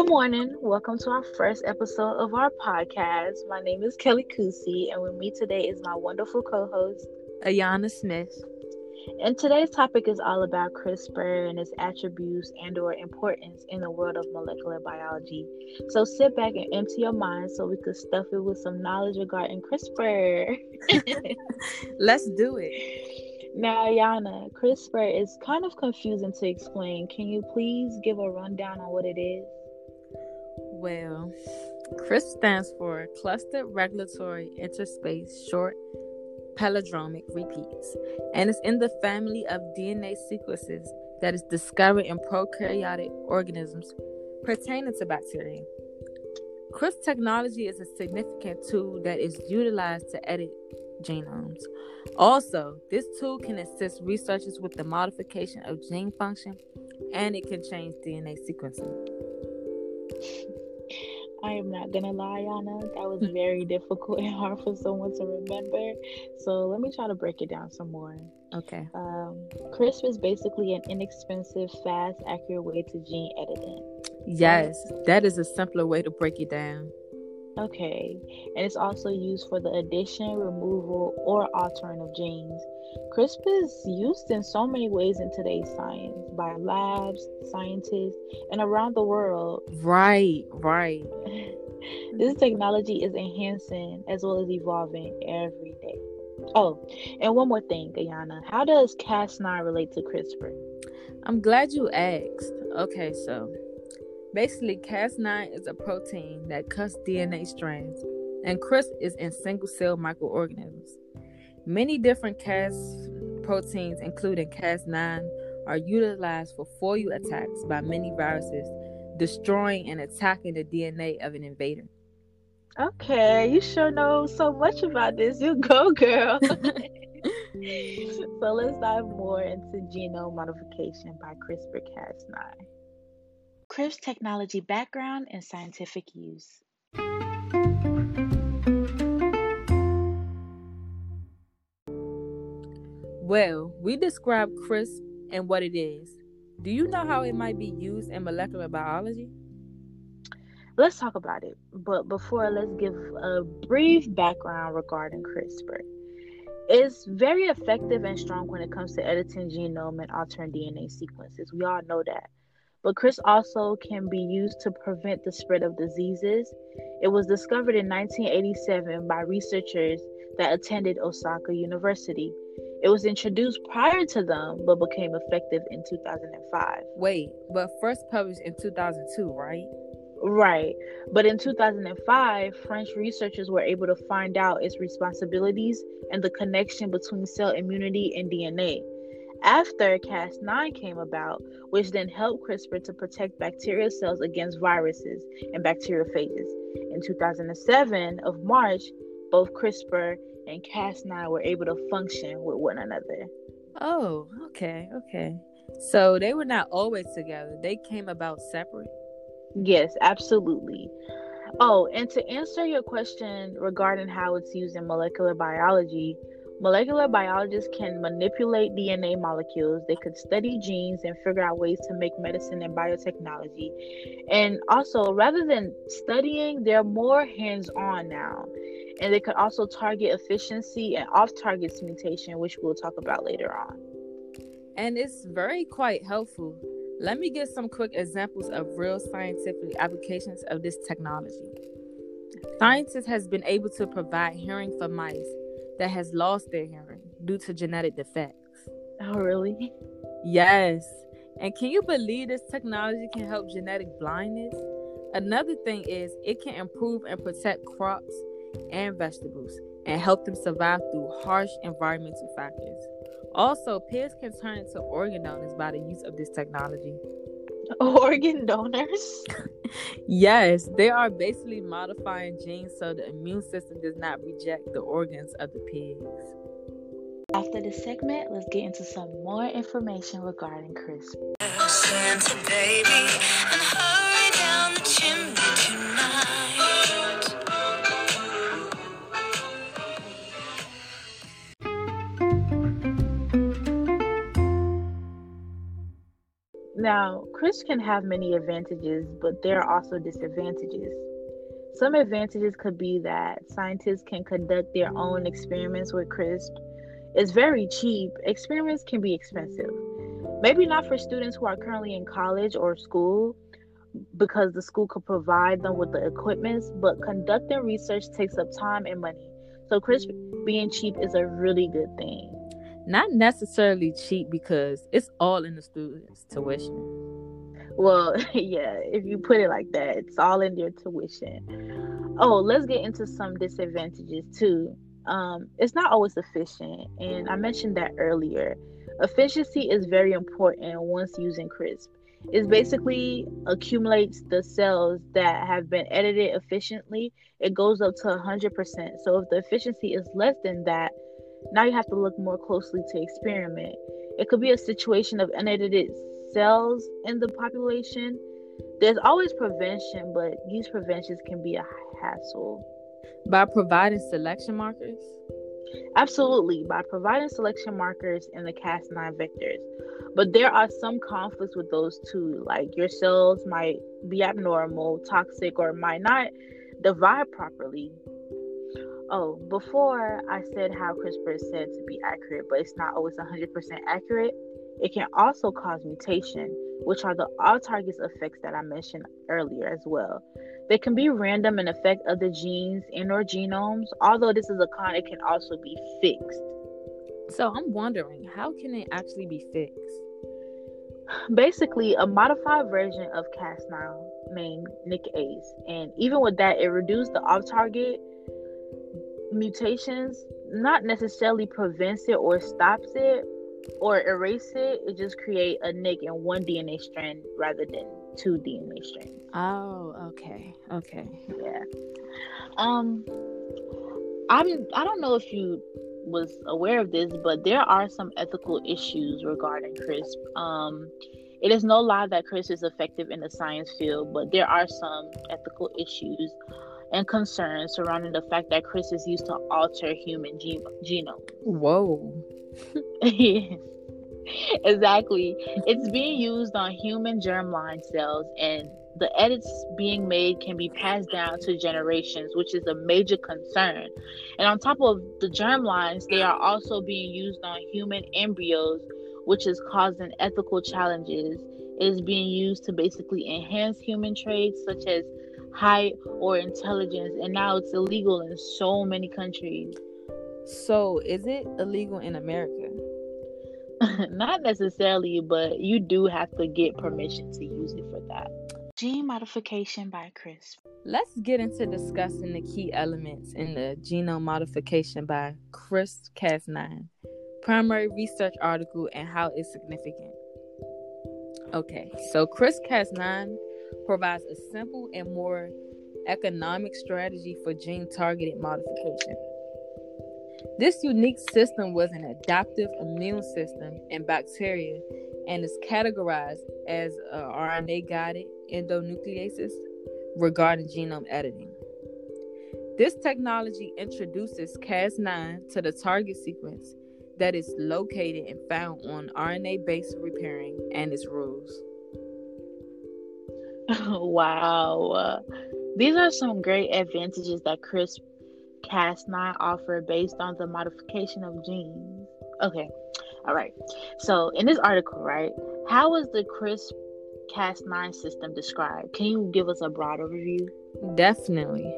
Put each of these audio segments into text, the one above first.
Good morning. Welcome to our first episode of our podcast. My name is Kelly Kusi, and with me today is my wonderful co-host, Ayana Smith. And today's topic is all about CRISPR and its attributes and or importance in the world of molecular biology. So sit back and empty your mind so we could stuff it with some knowledge regarding CRISPR. Let's do it. Now, Ayana, CRISPR is kind of confusing to explain. Can you please give a rundown on what it is? Well, CRISP stands for Clustered Regulatory Interspace Short Palindromic Repeats, and it's in the family of DNA sequences that is discovered in prokaryotic organisms pertaining to bacteria. CRISP technology is a significant tool that is utilized to edit genomes. Also, this tool can assist researchers with the modification of gene function and it can change DNA sequencing. I am not gonna lie, Anna. That was very difficult and hard for someone to remember. So let me try to break it down some more. Okay. Um, CRISP is basically an inexpensive, fast, accurate way to gene editing. Yes, that is a simpler way to break it down. Okay, and it's also used for the addition, removal, or altering of genes. CRISPR is used in so many ways in today's science by labs, scientists, and around the world. Right, right. this technology is enhancing as well as evolving every day. Oh, and one more thing, Guyana. How does Cas9 relate to CRISPR? I'm glad you asked. Okay, so basically, Cas9 is a protein that cuts DNA strands, and CRISP is in single cell microorganisms. Many different Cas proteins, including Cas9, are utilized for foil attacks by many viruses, destroying and attacking the DNA of an invader. Okay, you sure know so much about this. You go, girl. so let's dive more into genome modification by CRISPR Cas9. CRISP technology background and scientific use. Well, we describe CRISP and what it is. Do you know how it might be used in molecular biology? Let's talk about it. But before, let's give a brief background regarding CRISPR. It's very effective and strong when it comes to editing genome and altering DNA sequences. We all know that. But CRISPR also can be used to prevent the spread of diseases. It was discovered in 1987 by researchers that attended Osaka University. It was introduced prior to them, but became effective in 2005. Wait, but first published in 2002, right? Right. But in 2005, French researchers were able to find out its responsibilities and the connection between cell immunity and DNA. After Cas9 came about, which then helped CRISPR to protect bacterial cells against viruses and bacteriophages. In 2007 of March, both CRISPR and Cas9 were able to function with one another. Oh, okay, okay. So they were not always together. They came about separate. Yes, absolutely. Oh, and to answer your question regarding how it's used in molecular biology, molecular biologists can manipulate DNA molecules. They could study genes and figure out ways to make medicine and biotechnology. And also, rather than studying, they're more hands on now and they could also target efficiency and off targets mutation, which we'll talk about later on. And it's very quite helpful. Let me give some quick examples of real scientific applications of this technology. Scientists has been able to provide hearing for mice that has lost their hearing due to genetic defects. Oh, really? Yes. And can you believe this technology can help genetic blindness? Another thing is it can improve and protect crops and vegetables and help them survive through harsh environmental factors. Also, pigs can turn into organ donors by the use of this technology. Organ donors? yes, they are basically modifying genes so the immune system does not reject the organs of the pigs. After this segment, let's get into some more information regarding CRISPR. Santa baby, and hurry down the chimney tonight. Now, CRISPR can have many advantages, but there are also disadvantages. Some advantages could be that scientists can conduct their own experiments with CRISPR. It's very cheap. Experiments can be expensive. Maybe not for students who are currently in college or school because the school could provide them with the equipment, but conducting research takes up time and money. So CRISPR being cheap is a really good thing. Not necessarily cheap because it's all in the student's tuition. Well, yeah, if you put it like that, it's all in your tuition. Oh, let's get into some disadvantages too. Um, it's not always efficient, and I mentioned that earlier. Efficiency is very important once using CRISPR. It basically accumulates the cells that have been edited efficiently. It goes up to 100%. So if the efficiency is less than that, now you have to look more closely to experiment. It could be a situation of unedited cells in the population. There's always prevention, but these preventions can be a hassle. By providing selection markers? Absolutely, by providing selection markers in the Cas9 vectors. But there are some conflicts with those too, like your cells might be abnormal, toxic, or might not divide properly. Oh, before I said how CRISPR is said to be accurate, but it's not always 100% accurate, it can also cause mutation, which are the off target effects that I mentioned earlier as well. They can be random and affect other genes in our genomes. Although this is a con, it can also be fixed. So I'm wondering, how can it actually be fixed? Basically, a modified version of Cas9 named NICase, and even with that, it reduced the off-target mutations. Not necessarily prevents it or stops it or erase it. It just create a nick in one DNA strand rather than two DNA strands. Oh, okay, okay, yeah. Um, I'm. I don't know if you was aware of this, but there are some ethical issues regarding CRISPR. Um, it is no lie that CRISPR is effective in the science field, but there are some ethical issues and concerns surrounding the fact that CRISPR is used to alter human ge- genome. Whoa. exactly. It's being used on human germline cells, and the edits being made can be passed down to generations, which is a major concern. And on top of the germlines, they are also being used on human embryos, which is causing ethical challenges. It is being used to basically enhance human traits such as height or intelligence, and now it's illegal in so many countries. So, is it illegal in America? Not necessarily, but you do have to get permission to use it for that. Gene modification by CRISPR. Let's get into discussing the key elements in the genome modification by CRISPR Cas9 primary research article and how it's significant. Okay, so CRISPR Cas9 provides a simple and more economic strategy for gene targeted modification. This unique system was an adaptive immune system in bacteria and is categorized as an RNA guided endonucleases regarding genome editing. This technology introduces Cas9 to the target sequence that is located and found on RNA based repairing and its rules. wow. These are some great advantages that CRISPR Cas9 offer based on the modification of genes. Okay, all right. So, in this article, right, how is the CRISPR Cas9 system described? Can you give us a broad overview? Definitely.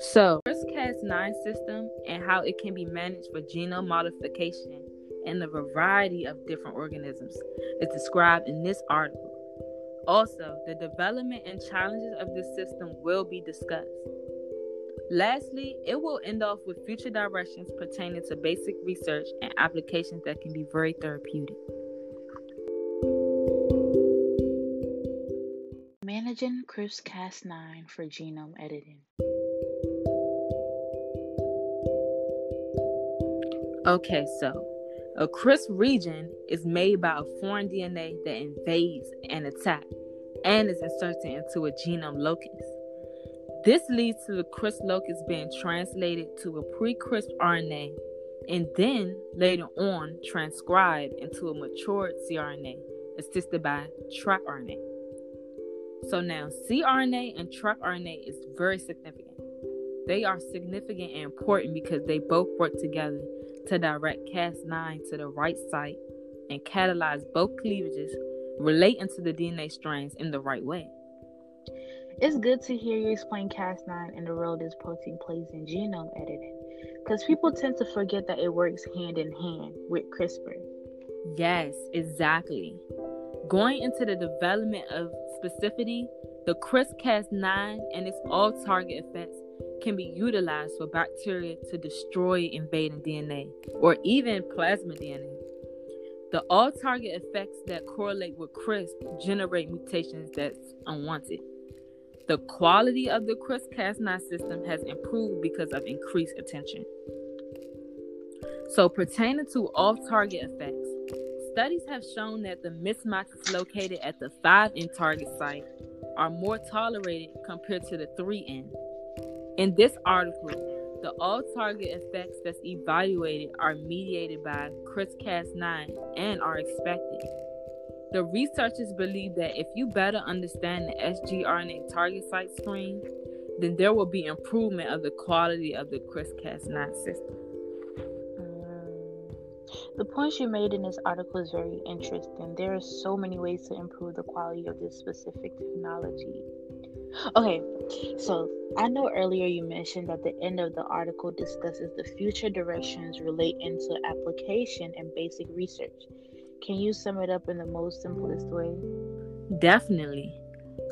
So, CRISPR Cas9 system and how it can be managed for genome modification in a variety of different organisms is described in this article. Also, the development and challenges of this system will be discussed. Lastly, it will end off with future directions pertaining to basic research and applications that can be very therapeutic. Managing CRISPR Cas9 for genome editing. Okay, so a CRISPR region is made by a foreign DNA that invades and attacks and is inserted into a genome locus. This leads to the CRISPR locus being translated to a pre CRISPR RNA and then later on transcribed into a matured cRNA, assisted by track RNA. So now, cRNA and track RNA is very significant. They are significant and important because they both work together to direct Cas9 to the right site and catalyze both cleavages relating to the DNA strands in the right way. It's good to hear you explain Cas9 and the role this protein plays in genome editing because people tend to forget that it works hand in hand with CRISPR. Yes, exactly. Going into the development of specificity, the CRISPR-Cas9 and its all-target effects can be utilized for bacteria to destroy invading DNA or even plasmid DNA. The all target effects that correlate with CRISP generate mutations that's unwanted. The quality of the CRISP Cas9 system has improved because of increased attention. So, pertaining to off target effects, studies have shown that the mismatches located at the 5N target site are more tolerated compared to the 3N. In this article, the all target effects that's evaluated are mediated by CRISPR-Cas9 and are expected. The researchers believe that if you better understand the sgRNA target site screen, then there will be improvement of the quality of the CRISPR-Cas9 system. Mm. The points you made in this article is very interesting. There are so many ways to improve the quality of this specific technology. Okay, so I know earlier you mentioned that the end of the article discusses the future directions relating to application and basic research. Can you sum it up in the most simplest way? Definitely.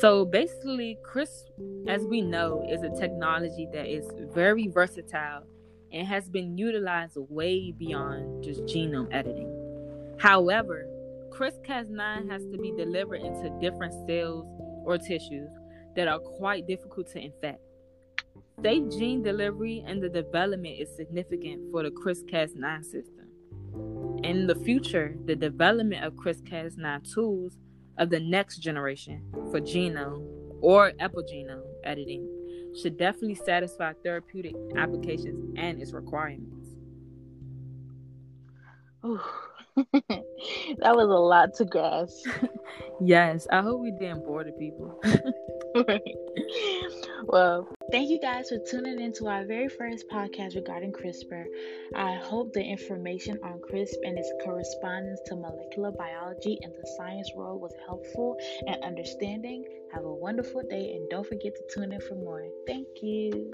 So basically, CRISP, as we know, is a technology that is very versatile and has been utilized way beyond just genome editing. However, CRISPR Cas9 has to be delivered into different cells or tissues that are quite difficult to infect. Safe gene delivery and the development is significant for the CRISPR-Cas9 system. In the future, the development of CRISPR-Cas9 tools of the next generation for genome or epigenome editing should definitely satisfy therapeutic applications and its requirements. That was a lot to grasp. yes, I hope we didn't bore the people. well, thank you guys for tuning into our very first podcast regarding CRISPR. I hope the information on CRISP and its correspondence to molecular biology and the science world was helpful and understanding. Have a wonderful day and don't forget to tune in for more. Thank you.